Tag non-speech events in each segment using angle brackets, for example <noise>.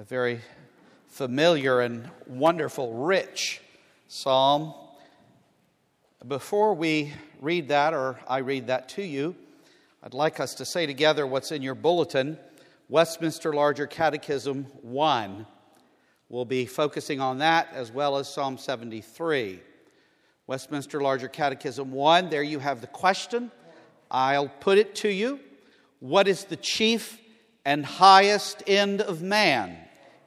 a very familiar and wonderful, rich psalm. Before we read that, or I read that to you, I'd like us to say together what's in your bulletin Westminster Larger Catechism 1. We'll be focusing on that as well as Psalm 73. Westminster Larger Catechism 1, there you have the question. I'll put it to you. What is the chief and highest end of man?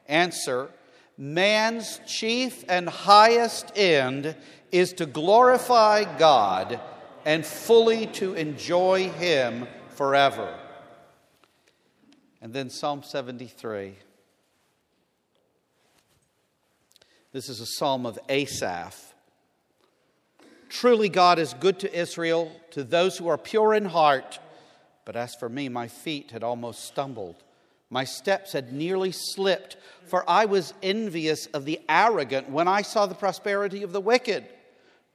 Answer Man's chief and highest end is to glorify God and fully to enjoy Him forever. And then Psalm 73. This is a psalm of Asaph. Truly, God is good to Israel, to those who are pure in heart. But as for me, my feet had almost stumbled. My steps had nearly slipped, for I was envious of the arrogant when I saw the prosperity of the wicked.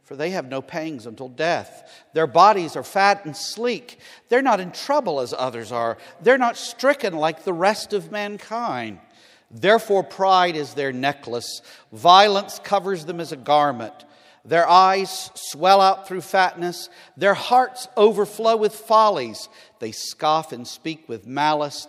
For they have no pangs until death. Their bodies are fat and sleek. They're not in trouble as others are. They're not stricken like the rest of mankind. Therefore, pride is their necklace, violence covers them as a garment. Their eyes swell out through fatness. Their hearts overflow with follies. They scoff and speak with malice.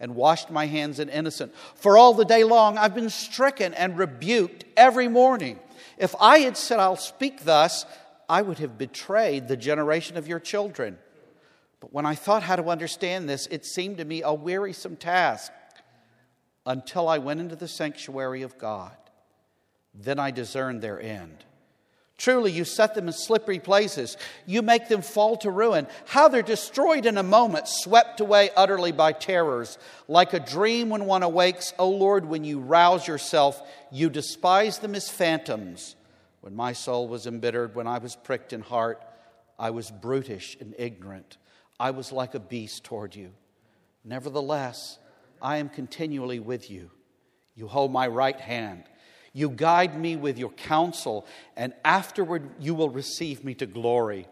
and washed my hands in innocent. For all the day long I've been stricken and rebuked every morning. If I had said, I'll speak thus, I would have betrayed the generation of your children. But when I thought how to understand this, it seemed to me a wearisome task until I went into the sanctuary of God. Then I discerned their end. Truly, you set them in slippery places. You make them fall to ruin. How they're destroyed in a moment, swept away utterly by terrors. Like a dream when one awakes, O Lord, when you rouse yourself, you despise them as phantoms. When my soul was embittered, when I was pricked in heart, I was brutish and ignorant. I was like a beast toward you. Nevertheless, I am continually with you. You hold my right hand. You guide me with your counsel, and afterward you will receive me to glory.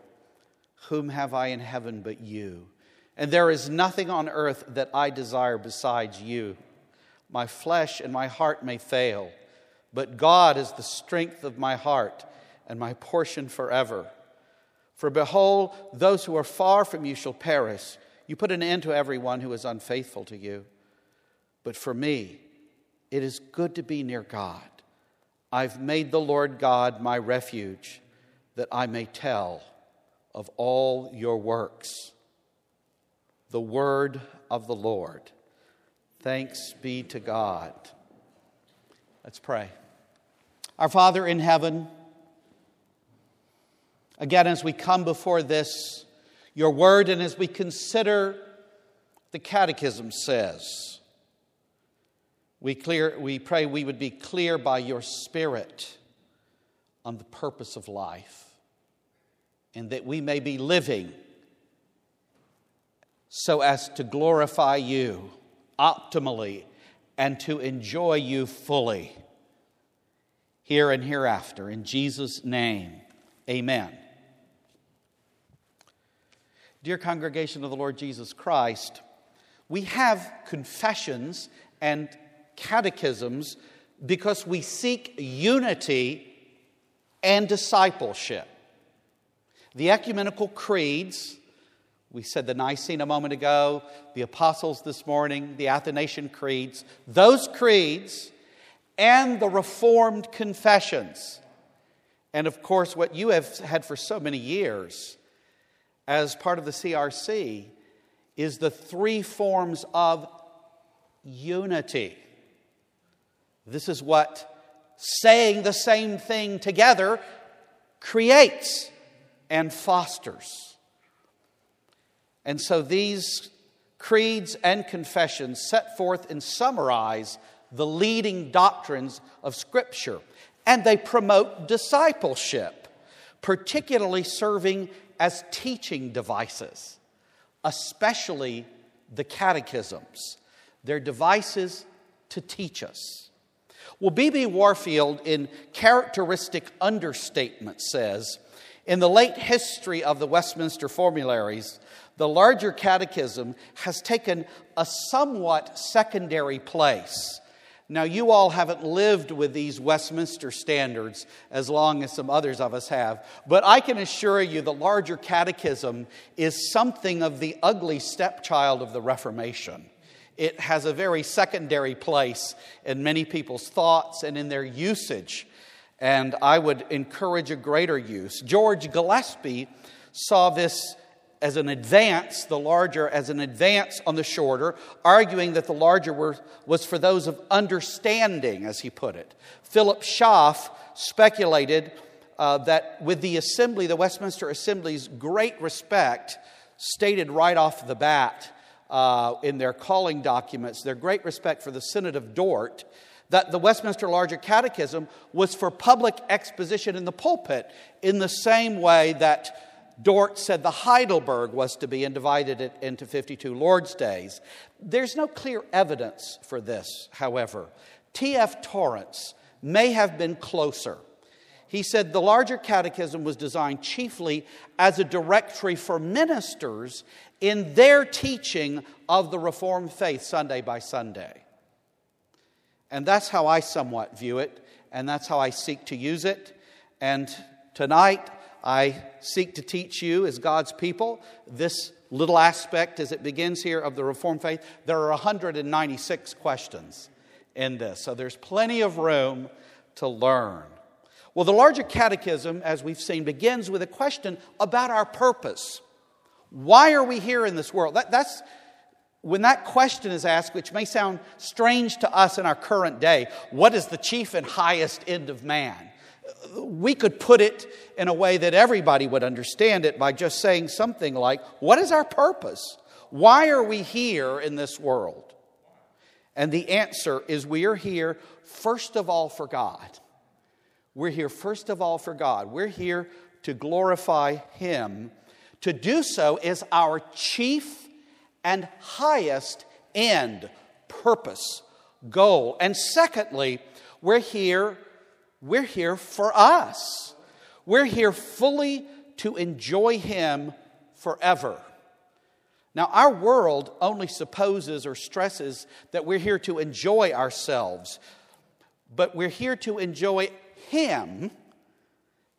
Whom have I in heaven but you? And there is nothing on earth that I desire besides you. My flesh and my heart may fail, but God is the strength of my heart and my portion forever. For behold, those who are far from you shall perish. You put an end to everyone who is unfaithful to you. But for me, it is good to be near God. I've made the Lord God my refuge, that I may tell of all your works. The word of the Lord. Thanks be to God. Let's pray. Our Father in heaven, again, as we come before this, your word, and as we consider the Catechism says, we, clear, we pray we would be clear by your Spirit on the purpose of life and that we may be living so as to glorify you optimally and to enjoy you fully here and hereafter. In Jesus' name, amen. Dear congregation of the Lord Jesus Christ, we have confessions and catechisms because we seek unity and discipleship. The ecumenical creeds, we said the Nicene a moment ago, the Apostles this morning, the Athanasian creeds, those creeds and the Reformed confessions. And of course, what you have had for so many years as part of the CRC is the three forms of unity. This is what saying the same thing together creates and fosters. And so these creeds and confessions set forth and summarize the leading doctrines of Scripture, and they promote discipleship. particularly serving as teaching devices, especially the catechisms. They're devices to teach us. Well, B.B. Warfield, in characteristic understatement, says In the late history of the Westminster formularies, the larger catechism has taken a somewhat secondary place. Now, you all haven't lived with these Westminster standards as long as some others of us have, but I can assure you the larger catechism is something of the ugly stepchild of the Reformation. It has a very secondary place in many people's thoughts and in their usage, and I would encourage a greater use. George Gillespie saw this as an advance, the larger as an advance on the shorter, arguing that the larger were, was for those of understanding, as he put it. Philip Schaff speculated uh, that with the assembly, the Westminster Assembly's great respect, stated right off the bat uh, in their calling documents, their great respect for the Synod of Dort, that the Westminster Larger Catechism was for public exposition in the pulpit in the same way that Dort said the Heidelberg was to be and divided it into 52 Lord's Days. There's no clear evidence for this, however. T.F. Torrance may have been closer. He said the larger catechism was designed chiefly as a directory for ministers in their teaching of the Reformed faith Sunday by Sunday. And that's how I somewhat view it, and that's how I seek to use it. And tonight, I seek to teach you as God's people this little aspect as it begins here of the Reformed faith. There are 196 questions in this, so there's plenty of room to learn. Well, the larger catechism, as we've seen, begins with a question about our purpose. Why are we here in this world? That, that's when that question is asked, which may sound strange to us in our current day. What is the chief and highest end of man? we could put it in a way that everybody would understand it by just saying something like, What is our purpose? Why are we here in this world? And the answer is we are here first of all for God. We're here first of all for God. We're here to glorify Him. To do so is our chief and highest end, purpose, goal. And secondly, we're here we're here for us. We're here fully to enjoy Him forever. Now, our world only supposes or stresses that we're here to enjoy ourselves, but we're here to enjoy Him.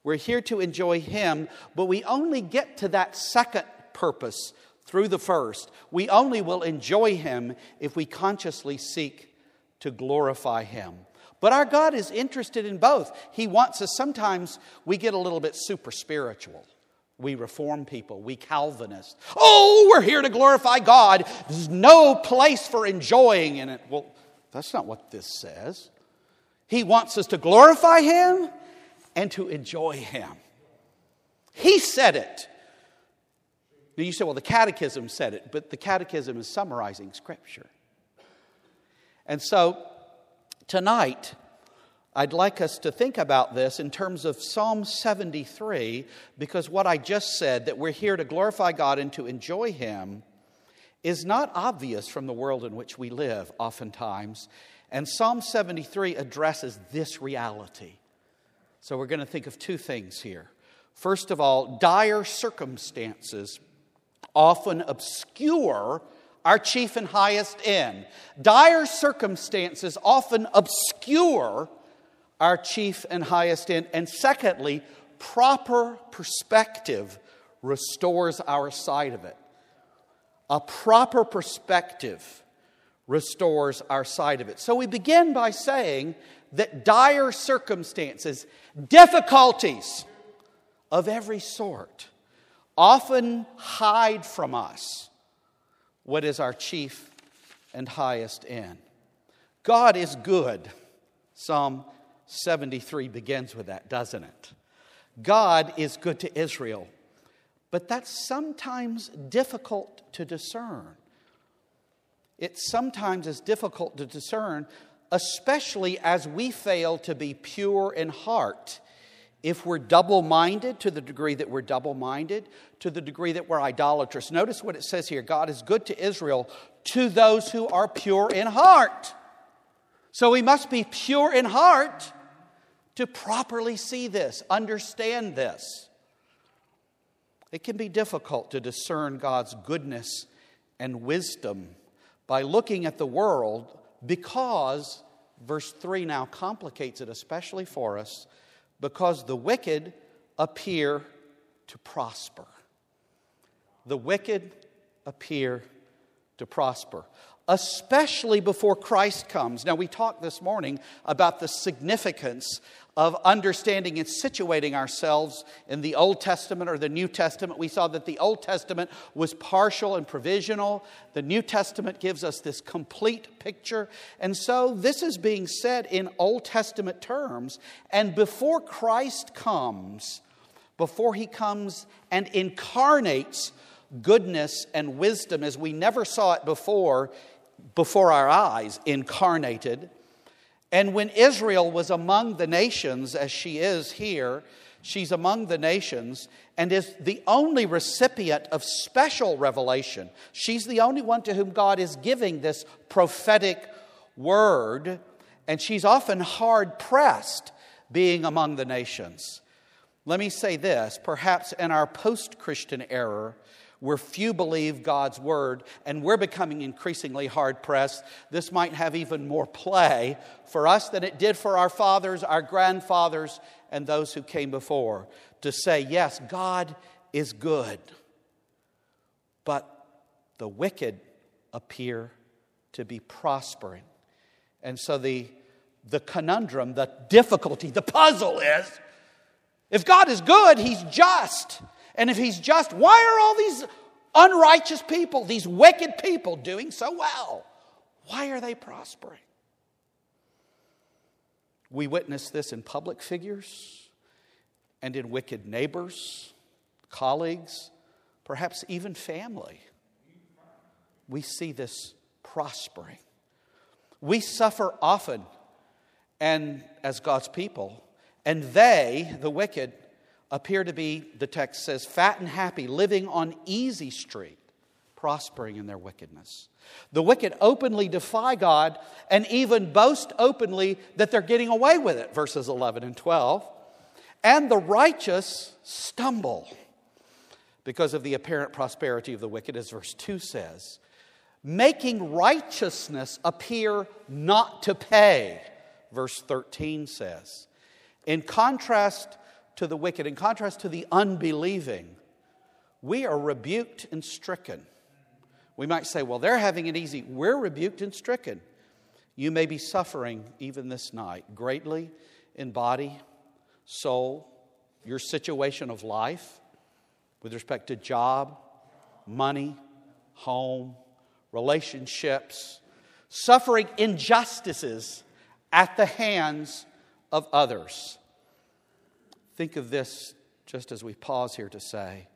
We're here to enjoy Him, but we only get to that second purpose through the first. We only will enjoy Him if we consciously seek to glorify Him. But our God is interested in both. He wants us, sometimes we get a little bit super spiritual. We reform people, we Calvinists. Oh, we're here to glorify God. There's no place for enjoying in it. Well, that's not what this says. He wants us to glorify Him and to enjoy Him. He said it. Now you say, well, the Catechism said it, but the Catechism is summarizing Scripture. And so Tonight, I'd like us to think about this in terms of Psalm 73, because what I just said, that we're here to glorify God and to enjoy Him, is not obvious from the world in which we live, oftentimes. And Psalm 73 addresses this reality. So we're going to think of two things here. First of all, dire circumstances often obscure our chief and highest end. Dire circumstances often obscure our chief and highest end. And secondly, proper perspective restores our sight of it. A proper perspective restores our sight of it. So we begin by saying that dire circumstances, difficulties of every sort, often hide from us what is our chief and highest end. God is good. Psalm 73 begins with that, doesn't it? God is good to Israel, but that's sometimes difficult to discern. It sometimes is difficult to discern, especially as we fail to be pure in heart if we're double minded, to the degree that we're double minded, to the degree that we're idolatrous. Notice what it says here God is good to Israel, to those who are pure in heart. So we must be pure in heart to properly see this, understand this. It can be difficult to discern God's goodness and wisdom by looking at the world because, verse 3 now complicates it, especially for us because the wicked appear to prosper. The wicked appear to prosper, especially before Christ comes. Now, we talked this morning about the significance of understanding and situating ourselves in the Old Testament or the New Testament. We saw that the Old Testament was partial and provisional. The New Testament gives us this complete picture. And so this is being said in Old Testament terms. And before Christ comes, before he comes and incarnates goodness and wisdom as we never saw it before, before our eyes, incarnated and when Israel was among the nations, as she is here, she's among the nations and is the only recipient of special revelation. She's the only one to whom God is giving this prophetic word, and she's often hard pressed being among the nations. Let me say this perhaps in our post Christian era, where few believe God's word, and we're becoming increasingly hard pressed, this might have even more play for us than it did for our fathers, our grandfathers, and those who came before to say, yes, God is good, but the wicked appear to be prospering. And so the, the conundrum, the difficulty, the puzzle is if God is good, He's just. And if he's just, why are all these unrighteous people, these wicked people, doing so well? Why are they prospering? We witness this in public figures and in wicked neighbors, colleagues, perhaps even family. We see this prospering. We suffer often, and as God's people, and they, the wicked, appear to be, the text says, fat and happy, living on easy street, prospering in their wickedness. The wicked openly defy God and even boast openly that they're getting away with it, verses 11 and 12. And the righteous stumble because of the apparent prosperity of the wicked, as verse 2 says, making righteousness appear not to pay, verse 13 says. In contrast to the wicked, in contrast to the unbelieving, we are rebuked and stricken. We might say, well, they're having it easy. We're rebuked and stricken. You may be suffering even this night greatly in body, soul, your situation of life with respect to job, money, home, relationships, suffering injustices at the hands of others. Think of this just as we pause here to say,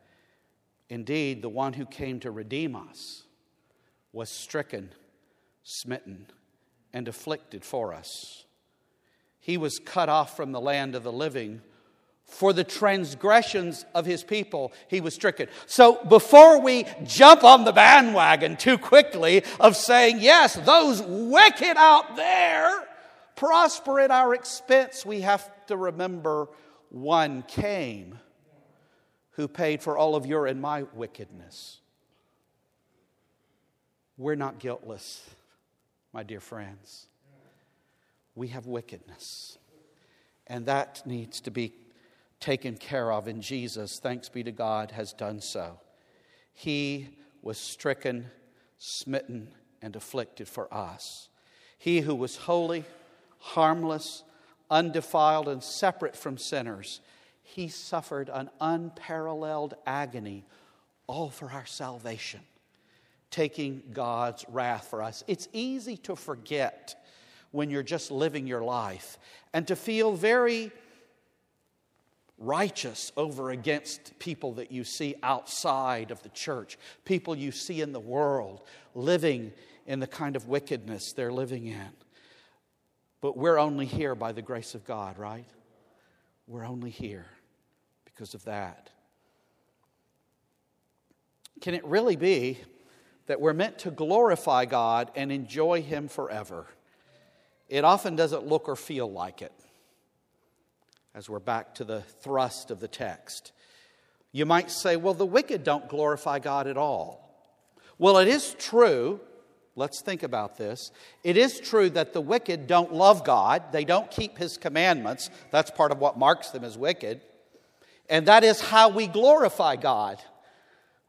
Indeed, the one who came to redeem us was stricken, smitten, and afflicted for us. He was cut off from the land of the living. For the transgressions of his people, he was stricken. So before we jump on the bandwagon too quickly of saying, yes, those wicked out there prosper at our expense, we have to remember one came who paid for all of your and my wickedness. We're not guiltless, my dear friends. We have wickedness. And that needs to be taken care of. And Jesus, thanks be to God, has done so. He was stricken, smitten, and afflicted for us. He who was holy, harmless, undefiled, and separate from sinners, he suffered an unparalleled agony, all for our salvation, taking God's wrath for us. It's easy to forget when you're just living your life and to feel very righteous over against people that you see outside of the church, people you see in the world living in the kind of wickedness they're living in. But we're only here by the grace of God, right? We're only here because of that. Can it really be that we're meant to glorify God and enjoy Him forever? It often doesn't look or feel like it, as we're back to the thrust of the text. You might say, well, the wicked don't glorify God at all. Well, it is true. Let's think about this. It is true that the wicked don't love God, they don't keep His commandments. That's part of what marks them as wicked. And that is how we glorify God.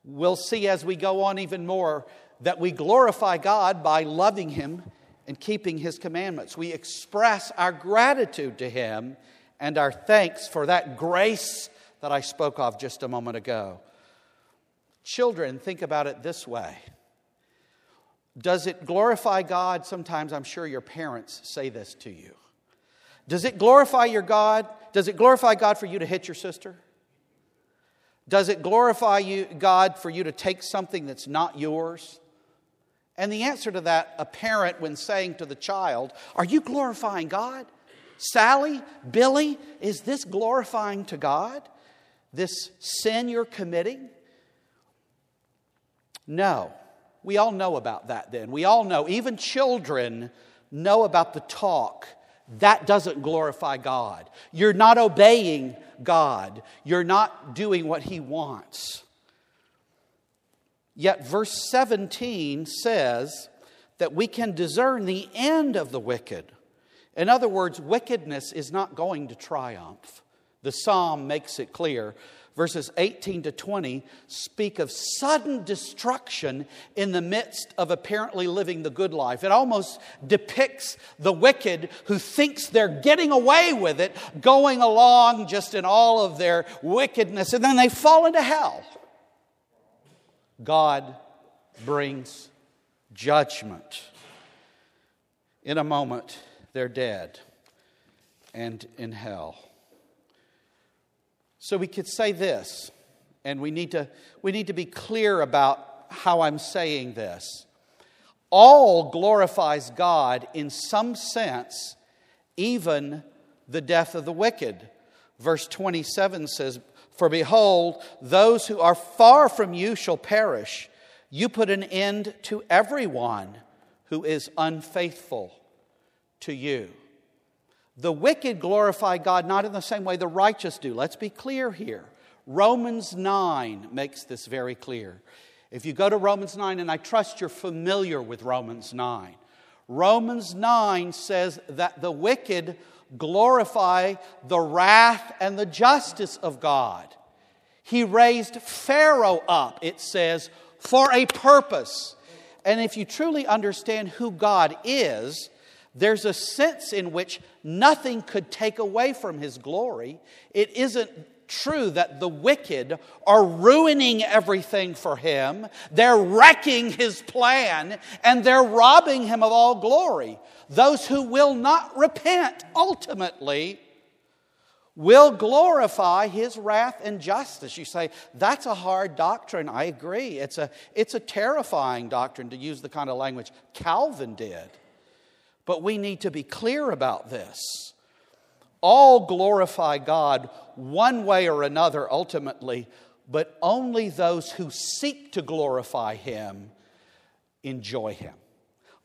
We'll see as we go on even more that we glorify God by loving Him and keeping His commandments. We express our gratitude to Him and our thanks for that grace that I spoke of just a moment ago. Children, think about it this way Does it glorify God? Sometimes I'm sure your parents say this to you. Does it glorify your God? Does it glorify God for you to hit your sister? Does it glorify you, God for you to take something that's not yours? And the answer to that, a parent, when saying to the child, Are you glorifying God? Sally, Billy, is this glorifying to God? This sin you're committing? No. We all know about that then. We all know, even children know about the talk. That doesn't glorify God. You're not obeying God, you're not doing what He wants. Yet, verse 17 says that we can discern the end of the wicked. In other words, wickedness is not going to triumph. The psalm makes it clear. Verses 18 to 20 speak of sudden destruction in the midst of apparently living the good life. It almost depicts the wicked who thinks they're getting away with it, going along just in all of their wickedness, and then they fall into hell. God brings judgment. In a moment, they're dead and in hell. So we could say this, and we need to, we need to be clear about how I'm saying this. All glorifies God in some sense, even the death of the wicked. Verse 27 says, for behold, those who are far from you shall perish. You put an end to everyone who is unfaithful to you. The wicked glorify God not in the same way the righteous do. Let's be clear here. Romans 9 makes this very clear. If you go to Romans 9, and I trust you're familiar with Romans 9, Romans 9 says that the wicked glorify the wrath and the justice of God. He raised Pharaoh up, it says, for a purpose. And if you truly understand who God is, there's a sense in which nothing could take away from his glory. It isn't true that the wicked are ruining everything for him, they're wrecking his plan, and they're robbing him of all glory. Those who will not repent ultimately will glorify his wrath and justice. You say, that's a hard doctrine. I agree. It's a, it's a terrifying doctrine to use the kind of language Calvin did. But we need to be clear about this. All glorify God one way or another ultimately, but only those who seek to glorify Him enjoy Him.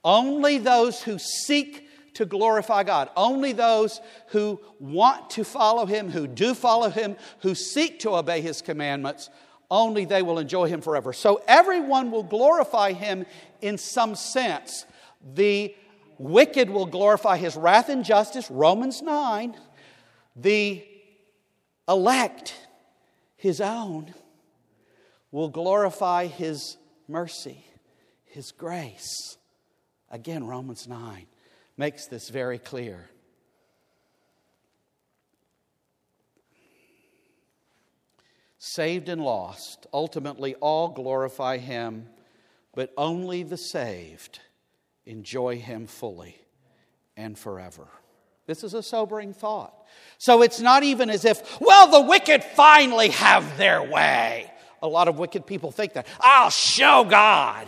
Only those who seek to glorify God. Only those who want to follow Him, who do follow Him, who seek to obey His commandments, only they will enjoy Him forever. So everyone will glorify Him in some sense. The wicked will glorify His wrath and justice, Romans 9. The elect, His own, will glorify His mercy, His grace. Again, Romans 9 makes this very clear. Saved and lost, ultimately all glorify Him, but only the saved enjoy Him fully and forever. This is a sobering thought. So it's not even as if, well, the wicked finally have their way. A lot of wicked people think that. I'll show God.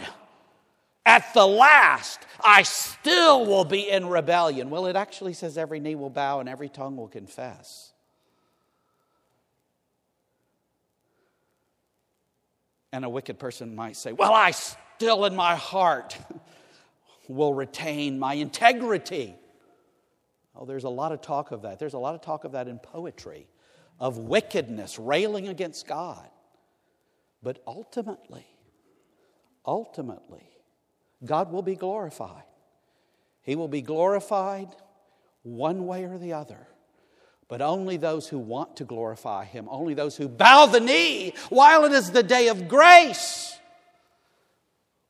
At the last, I still will be in rebellion. Well, it actually says every knee will bow and every tongue will confess. And a wicked person might say, Well, I still in my heart will retain my integrity. Oh, there's a lot of talk of that. There's a lot of talk of that in poetry, of wickedness, railing against God. But ultimately, ultimately, God will be glorified. He will be glorified one way or the other. But only those who want to glorify Him, only those who bow the knee while it is the day of grace,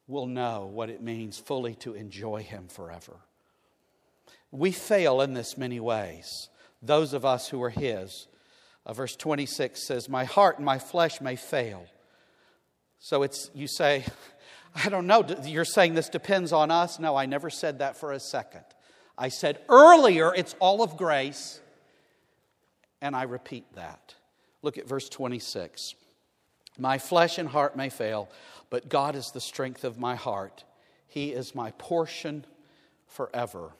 will know what it means fully to enjoy Him forever. We fail in this many ways, those of us who are His. Uh, verse 26 says, My heart and my flesh may fail. So it's, you say, <laughs> I don't know, you're saying this depends on us? No, I never said that for a second. I said earlier it's all of grace, and I repeat that. Look at verse 26. My flesh and heart may fail, but God is the strength of my heart. He is my portion forever.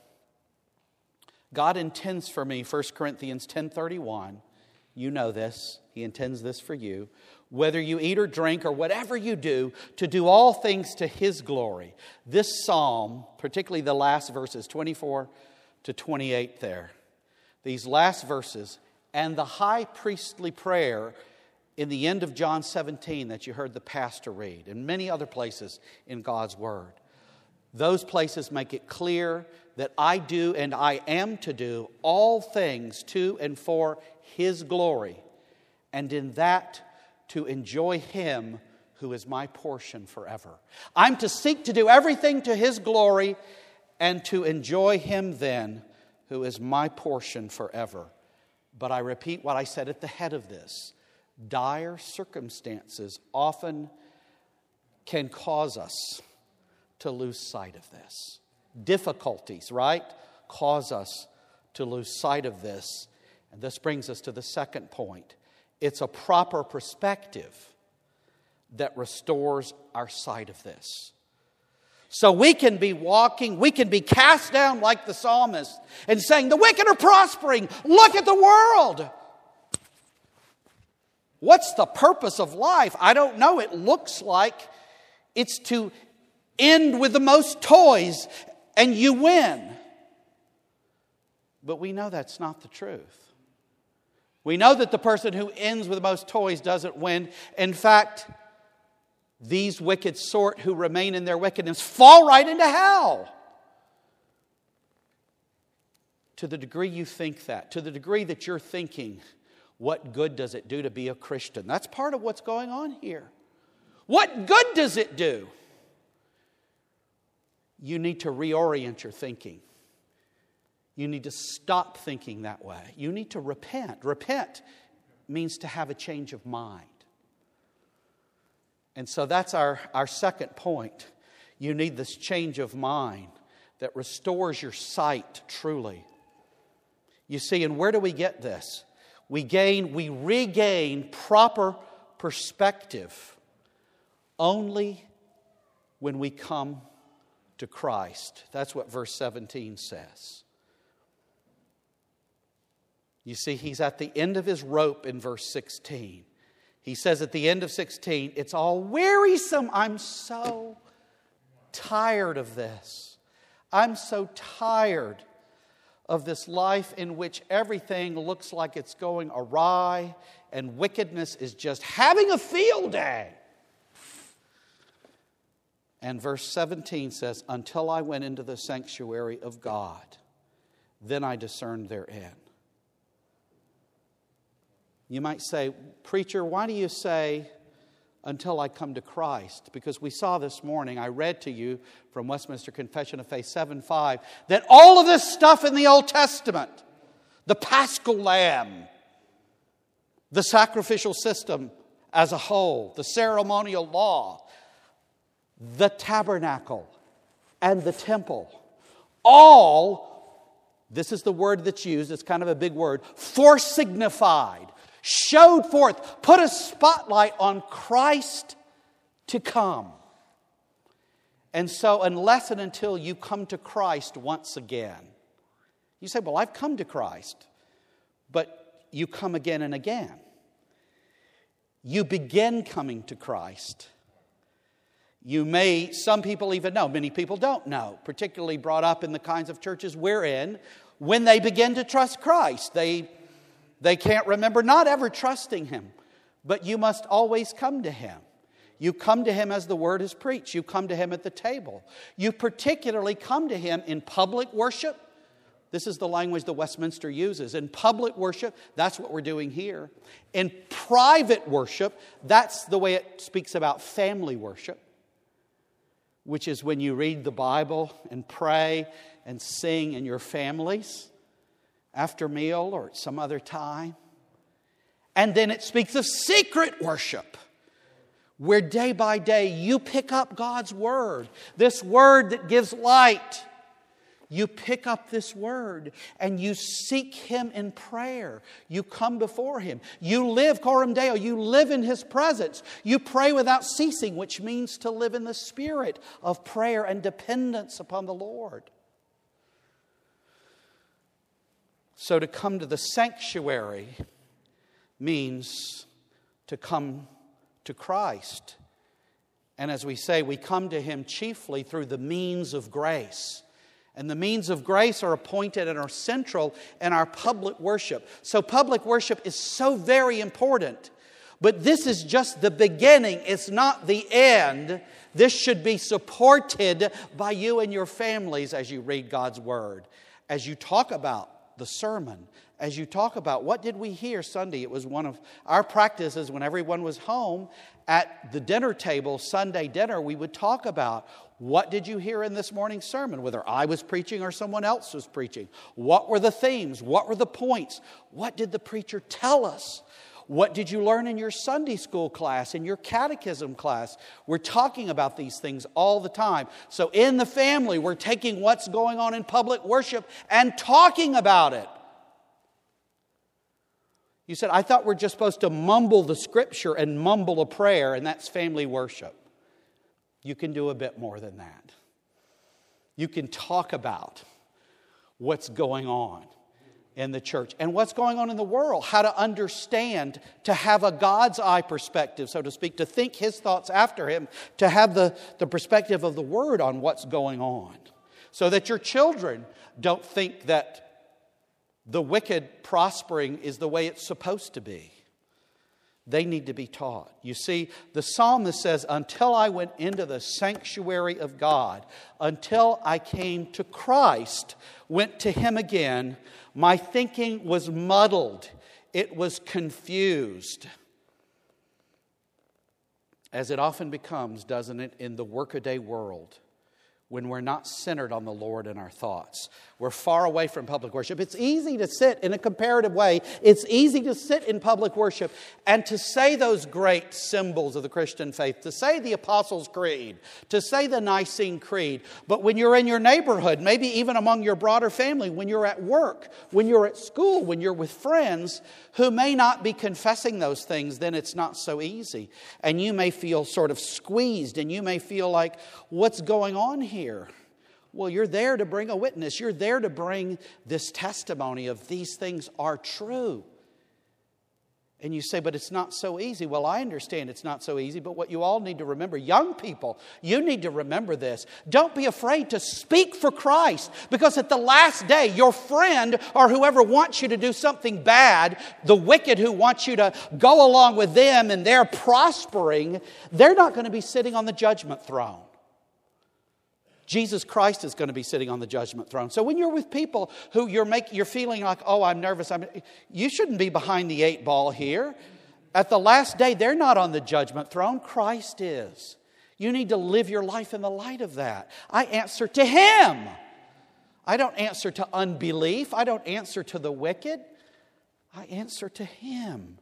God intends for me, 1 Corinthians 10:31. You know this. He intends this for you whether you eat or drink or whatever you do, to do all things to His glory. This psalm, particularly the last verses, 24 to 28 there, these last verses, and the high priestly prayer in the end of John 17 that you heard the pastor read, and many other places in God's Word. Those places make it clear that I do and I am to do all things to and for His glory. And in that to enjoy Him who is my portion forever. I'm to seek to do everything to His glory and to enjoy Him then who is my portion forever. But I repeat what I said at the head of this dire circumstances often can cause us to lose sight of this. Difficulties, right, cause us to lose sight of this. And this brings us to the second point it's a proper perspective that restores our sight of this. So we can be walking, we can be cast down like the psalmist and saying, The wicked are prospering. Look at the world. What's the purpose of life? I don't know. It looks like it's to end with the most toys and you win. But we know that's not the truth. We know that the person who ends with the most toys doesn't win. In fact, these wicked sort who remain in their wickedness fall right into hell. To the degree you think that, to the degree that you're thinking, what good does it do to be a Christian? That's part of what's going on here. What good does it do? You need to reorient your thinking. You need to stop thinking that way. You need to repent. Repent means to have a change of mind. And so that's our, our second point. You need this change of mind that restores your sight truly. You see, and where do we get this? We gain, we regain proper perspective only when we come to Christ. That's what verse 17 says. You see, he's at the end of his rope in verse 16. He says at the end of 16, It's all wearisome. I'm so tired of this. I'm so tired of this life in which everything looks like it's going awry and wickedness is just having a field day. And verse 17 says, Until I went into the sanctuary of God, then I discerned their end. You might say, Preacher, why do you say, until I come to Christ? Because we saw this morning, I read to you from Westminster Confession of Faith 7 5, that all of this stuff in the Old Testament, the paschal lamb, the sacrificial system as a whole, the ceremonial law, the tabernacle, and the temple, all, this is the word that's used, it's kind of a big word, for signified showed forth, put a spotlight on Christ to come. And so, unless and until you come to Christ once again, you say, Well, I've come to Christ, but you come again and again. You begin coming to Christ You may, some people even know, many people don't know, particularly brought up in the kinds of churches we're in, when they begin to trust Christ. They, they can't remember not ever trusting Him, but you must always come to Him. You come to Him as the Word is preached. You come to Him at the table. You particularly come to Him in public worship. This is the language the Westminster uses. In public worship, that's what we're doing here. In private worship, that's the way it speaks about family worship which is when you read the Bible and pray and sing in your families after meal or at some other time. And then it speaks of secret worship, where day by day you pick up God's word, this word that gives light you pick up this word and you seek Him in prayer. You come before Him. You live, Coram Deo, you live in His presence. You pray without ceasing, which means to live in the spirit of prayer and dependence upon the Lord. So to come to the sanctuary means to come to Christ. And as we say, we come to Him chiefly through the means of grace and the means of grace are appointed and are central in our public worship. So, public worship is so very important. But this is just the beginning, it's not the end. This should be supported by you and your families as you read God's Word, as you talk about the sermon, as you talk about what did we hear Sunday. It was one of our practices when everyone was home at the dinner table, Sunday dinner, we would talk about what did you hear in this morning's sermon, whether I was preaching or someone else was preaching? What were the themes? What were the points? What did the preacher tell us? What did you learn in your Sunday school class, in your catechism class? We're talking about these things all the time. So, in the family, we're taking what's going on in public worship and talking about it. You said, I thought we're just supposed to mumble the scripture and mumble a prayer, and that's family worship. You can do a bit more than that. You can talk about what's going on in the church. And what's going on in the world, how to understand, to have a God's eye perspective, so to speak, to think his thoughts after him, to have the, the perspective of the word on what's going on, so that your children don't think that the wicked prospering is the way it's supposed to be. They need to be taught. You see, the psalmist says, Until I went into the sanctuary of God, until I came to Christ, went to Him again, my thinking was muddled, it was confused. As it often becomes, doesn't it, in the workaday world when we're not centered on the Lord in our thoughts. We're far away from public worship. It's easy to sit in a comparative way. It's easy to sit in public worship and to say those great symbols of the Christian faith, to say the Apostles' Creed, to say the Nicene Creed. But when you're in your neighborhood, maybe even among your broader family, when you're at work, when you're at school, when you're with friends who may not be confessing those things, then it's not so easy. And you may feel sort of squeezed and you may feel like, what's going on here? Here? Well, you're there to bring a witness. You're there to bring this testimony of these things are true. And you say, but it's not so easy. Well, I understand it's not so easy, but what you all need to remember, young people, you need to remember this. Don't be afraid to speak for Christ because at the last day, your friend or whoever wants you to do something bad, the wicked who wants you to go along with them and they're prospering, they're not going to be sitting on the judgment throne. Jesus Christ is going to be sitting on the judgment throne. So when you're with people who you're making, you're feeling like, oh, I'm nervous, I'm, you shouldn't be behind the eight ball here. At the last day, they're not on the judgment throne. Christ is. You need to live your life in the light of that. I answer to Him. I don't answer to unbelief. I don't answer to the wicked. I answer to Him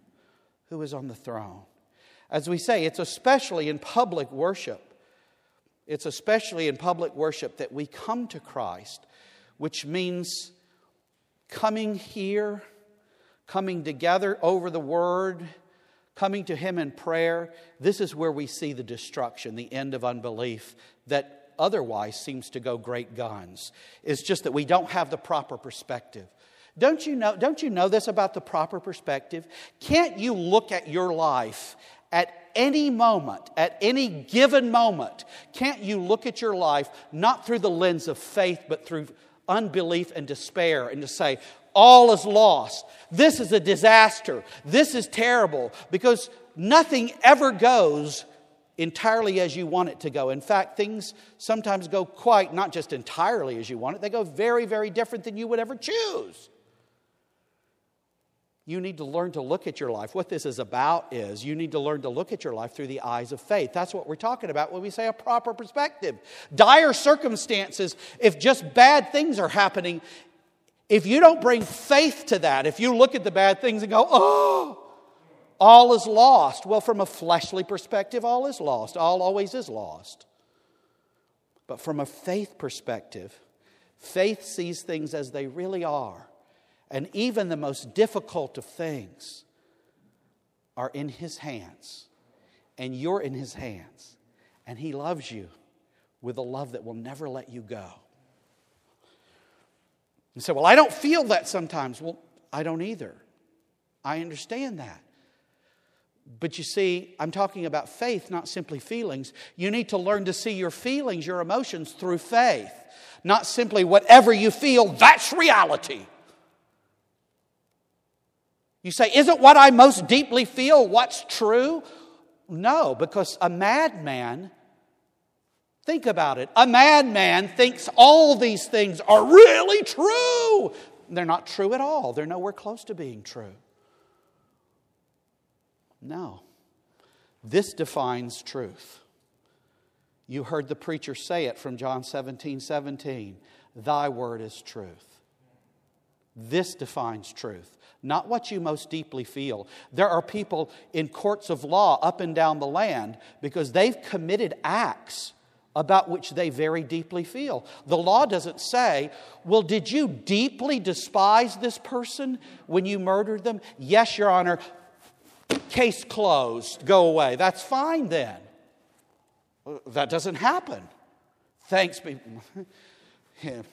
who is on the throne. As we say, it's especially in public worship it's especially in public worship that we come to Christ, which means coming here, coming together over the Word, coming to Him in prayer. This is where we see the destruction, the end of unbelief that otherwise seems to go great guns. It's just that we don't have the proper perspective. Don't you know, don't you know this about the proper perspective? Can't you look at your life at any moment, at any given moment, can't you look at your life not through the lens of faith, but through unbelief and despair, and to say, all is lost. This is a disaster. This is terrible because nothing ever goes entirely as you want it to go. In fact, things sometimes go quite, not just entirely as you want it, they go very, very different than you would ever choose. You need to learn to look at your life. What this is about is you need to learn to look at your life through the eyes of faith. That's what we're talking about when we say a proper perspective. Dire circumstances, if just bad things are happening, if you don't bring faith to that, if you look at the bad things and go, oh, all is lost. Well, from a fleshly perspective, all is lost. All always is lost. But from a faith perspective, faith sees things as they really are. And even the most difficult of things are in His hands. And you're in His hands. And He loves you with a love that will never let you go. You say, Well, I don't feel that sometimes. Well, I don't either. I understand that. But you see, I'm talking about faith, not simply feelings. You need to learn to see your feelings, your emotions through faith, not simply whatever you feel, that's reality. You say, Isn't what I most deeply feel what's true? No, because a madman, think about it, a madman thinks all these things are really true. They're not true at all, they're nowhere close to being true. No. This defines truth. You heard the preacher say it from John 17 17. Thy word is truth. This defines truth, not what you most deeply feel. There are people in courts of law up and down the land because they've committed acts about which they very deeply feel. The law doesn't say, Well, did you deeply despise this person when you murdered them? Yes, Your Honor, Case closed, go away. That's fine then. That doesn't happen. Thanks be. <laughs>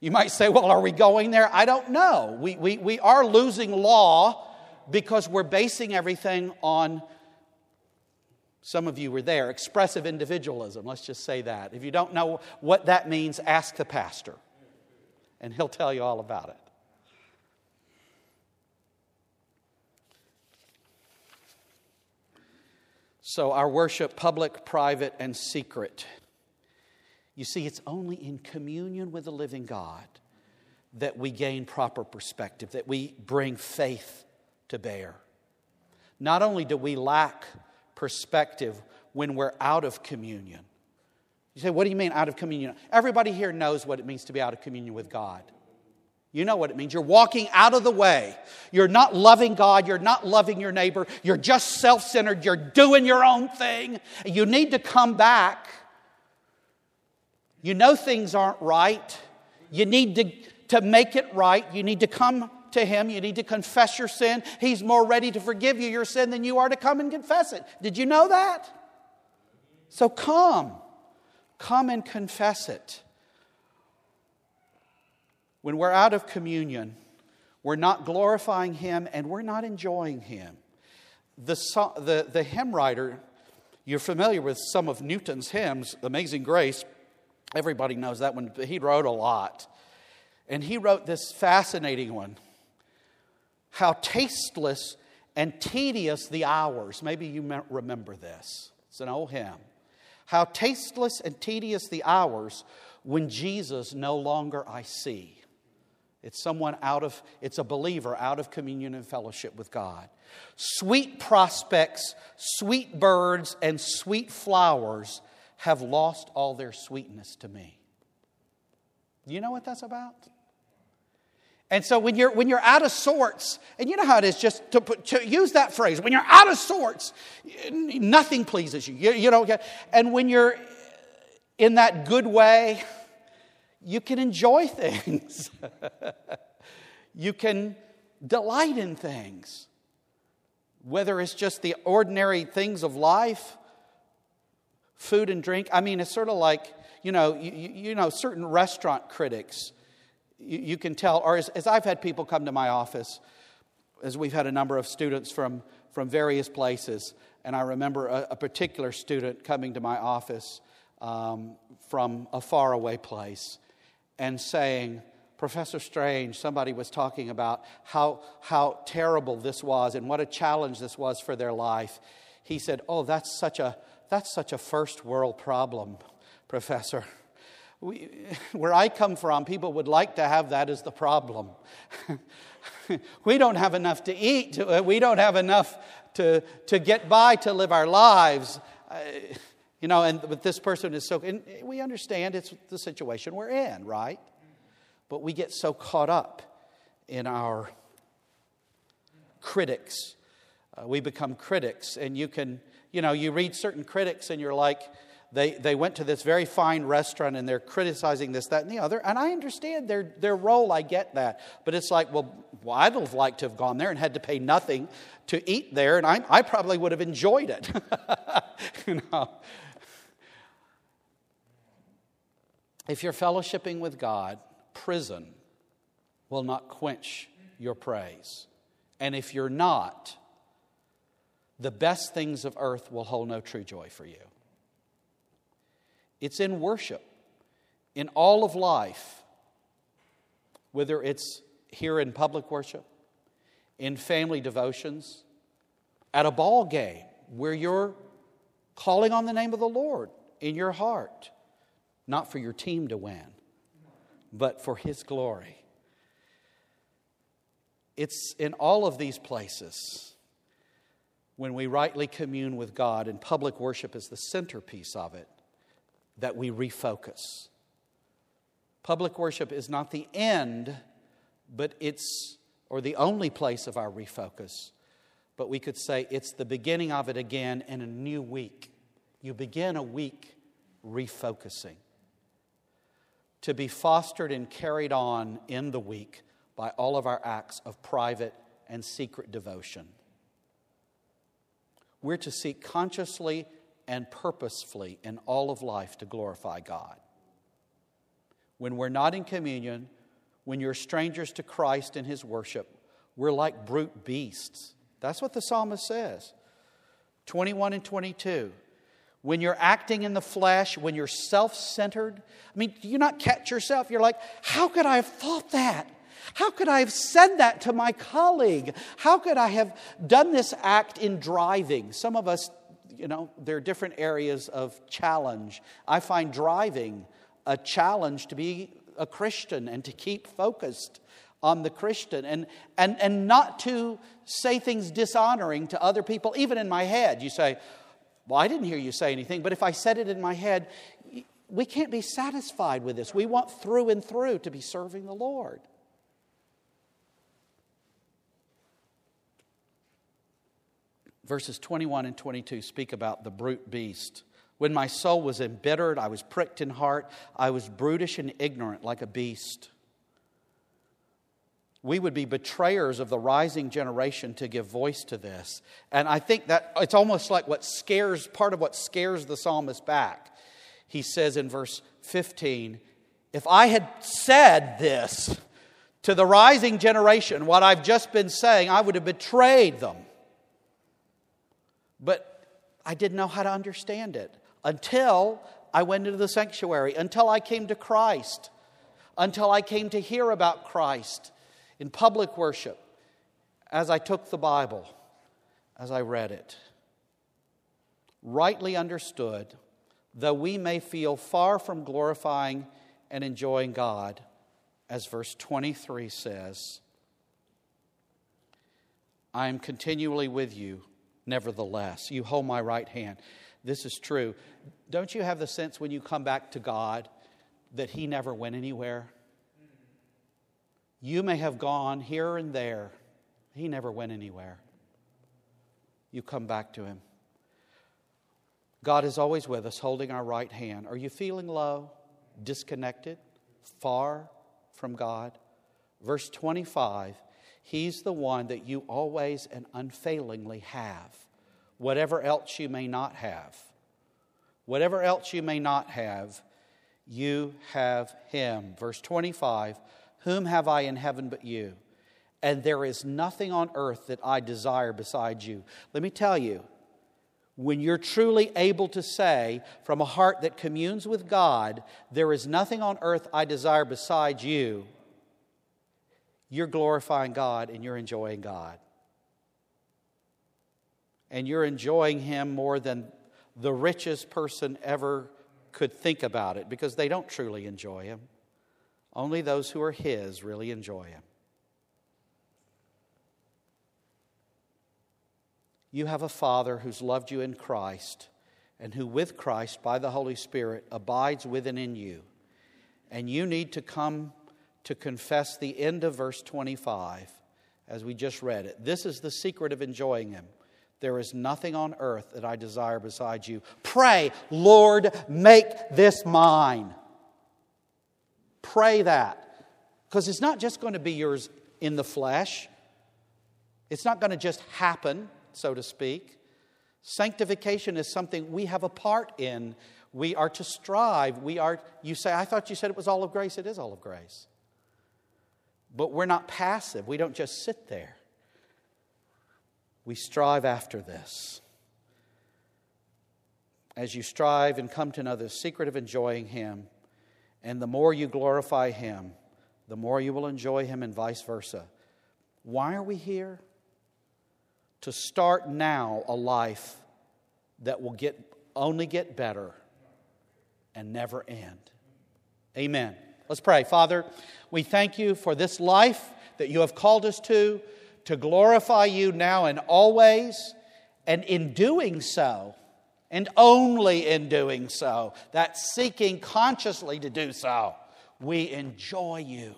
You might say, well, are we going there? I don't know. We, we, we are losing law because we're basing everything on, some of you were there, expressive individualism. Let's just say that. If you don't know what that means, ask the pastor, and he'll tell you all about it. So, our worship, public, private, and secret. You see, it's only in communion with the living God that we gain proper perspective, that we bring faith to bear. Not only do we lack perspective when we're out of communion. You say, what do you mean out of communion? Everybody here knows what it means to be out of communion with God. You know what it means. You're walking out of the way. You're not loving God. You're not loving your neighbor. You're just self centered. You're doing your own thing. You need to come back. You know things aren't right. You need to, to make it right. You need to come to Him. You need to confess your sin. He's more ready to forgive you your sin than you are to come and confess it. Did you know that? So come. Come and confess it. When we're out of communion, we're not glorifying Him and we're not enjoying Him. The, the, the hymn writer, you're familiar with some of Newton's hymns, Amazing Grace. Everybody knows that one. He wrote a lot. And he wrote this fascinating one How tasteless and tedious the hours. Maybe you remember this. It's an old hymn. How tasteless and tedious the hours when Jesus no longer I see. It's someone out of, it's a believer out of communion and fellowship with God. Sweet prospects, sweet birds, and sweet flowers have lost all their sweetness to me. You know what that's about? And so when you're, when you're out of sorts, and you know how it is just to, to use that phrase, when you're out of sorts, nothing pleases you. You, you know, and when you're in that good way, you can enjoy <laughs> things. you can delight in things. Whether it's just the ordinary things of life, food and drink. I mean, it's sort of like, you know, you, you know certain restaurant critics, you, you can tell, or as, as I've had people come to my office, as we've had a number of students from, from various places, And I remember a, a particular student coming to my office um, from a faraway place and saying, Professor Strange, somebody was talking about how, how terrible this was and what a challenge this was for their life. He said, Oh, that's such a, that's such a first world problem, Professor. We, <laughs> where I come from, people would like to have that as the problem. <laughs> we don't have enough to eat, we don't have enough to, to get by to live our lives. Uh, you know, and but this person is so, and we understand it's the situation we're in, right? But we get so caught up in our critics. Uh, we become critics, and you can, you know, you read certain critics and you're like, they, they went to this very fine restaurant and they're criticizing this, that, and the other. And I understand their, their role, I get that. But it's like, well, well, I'd have liked to have gone there and had to pay nothing to eat there, and I, I probably would have enjoyed it. <laughs> you know? If you're fellowshipping with God, prison will not quench your praise. And if you're not, the best things of earth will hold no true joy for you. It's in worship, in all of life, whether it's here in public worship, in family devotions, at a ball game where you're calling on the name of the Lord in your heart, not for your team to win, but for His glory. It's in all of these places when we rightly commune with God, and public worship is the centerpiece of it that we refocus. Public worship is not the end, but it's, or the only place of our refocus, but we could say it's the beginning of it again in a new week. You begin a week refocusing to be fostered and carried on in the week by all of our acts of private and secret devotion. We're to seek consciously and purposefully in all of life to glorify God. When we're not in communion, when you're strangers to Christ and His worship, we're like brute beasts. That's what the psalmist says. 21 and 22. When you're acting in the flesh, when you're self centered, I mean, do you not catch yourself? You're like, how could I have thought that? How could I have said that to my colleague? How could I have done this act in driving? Some of us you know, there are different areas of challenge. I find driving a challenge to be a Christian and to keep focused on the Christian and, and, and not to say things dishonoring to other people, even in my head. You say, Well, I didn't hear you say anything, but if I said it in my head, we can't be satisfied with this. We want through and through to be serving the Lord. Verses 21 and 22 speak about the brute beast. When my soul was embittered, I was pricked in heart, I was brutish and ignorant like a beast. We would be betrayers of the rising generation to give voice to this. And I think that it's almost like what scares, part of what scares the psalmist back. He says in verse 15, If I had said this to the rising generation, what I've just been saying, I would have betrayed them. But I didn't know how to understand it until I went into the sanctuary, until I came to Christ, until I came to hear about Christ in public worship, as I took the Bible, as I read it. Rightly understood, though we may feel far from glorifying and enjoying God, as verse 23 says, I am continually with you nevertheless. You hold my right hand. This is true. Don't you have the sense when you come back to God that He never went anywhere? You may have gone here and there, He never went anywhere. You come back to Him. God is always with us, holding our right hand. Are you feeling low, disconnected, far from God? Verse 25 He's the one that you always and unfailingly have, whatever else you may not have. Whatever else you may not have, you have Him. Verse 25 Whom have I in heaven but you? And there is nothing on earth that I desire besides you. Let me tell you, when you're truly able to say from a heart that communes with God, there is nothing on earth I desire besides you, you're glorifying God and you're enjoying God. And you're enjoying Him more than the richest person ever could think about it because they don't truly enjoy Him. Only those who are His really enjoy Him. You have a Father who's loved you in Christ and who, with Christ, by the Holy Spirit, abides within in you. And you need to come to confess the end of verse 25 as we just read it. This is the secret of enjoying Him. There is nothing on earth that I desire besides you. Pray, Lord, make this mine. Pray that. Because it's not just going to be yours in the flesh, it's not going to just happen, so to speak. Sanctification is something we have a part in. We are to strive. We are, you say, I thought you said it was all of grace. It is all of grace. But we're not passive. We don't just sit there. We strive after this. As you strive and come to know the secret of enjoying Him, and the more you glorify Him, the more you will enjoy Him, and vice versa. Why are we here? To start now a life that will get, only get better and never end. Amen. Let's pray. Father, we thank you for this life that you have called us to to glorify you now and always, and in doing so, and only in doing so, that seeking consciously to do so, we enjoy you.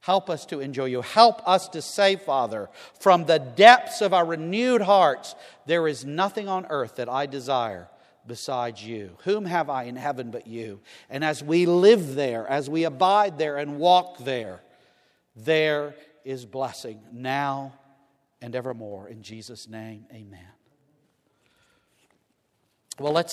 Help us to enjoy you. Help us to say, Father, from the depths of our renewed hearts, there is nothing on earth that I desire besides you. Whom have I in heaven but you? And as we live there, as we abide there and walk there, there is blessing now and evermore. In Jesus' name, amen. Well, let's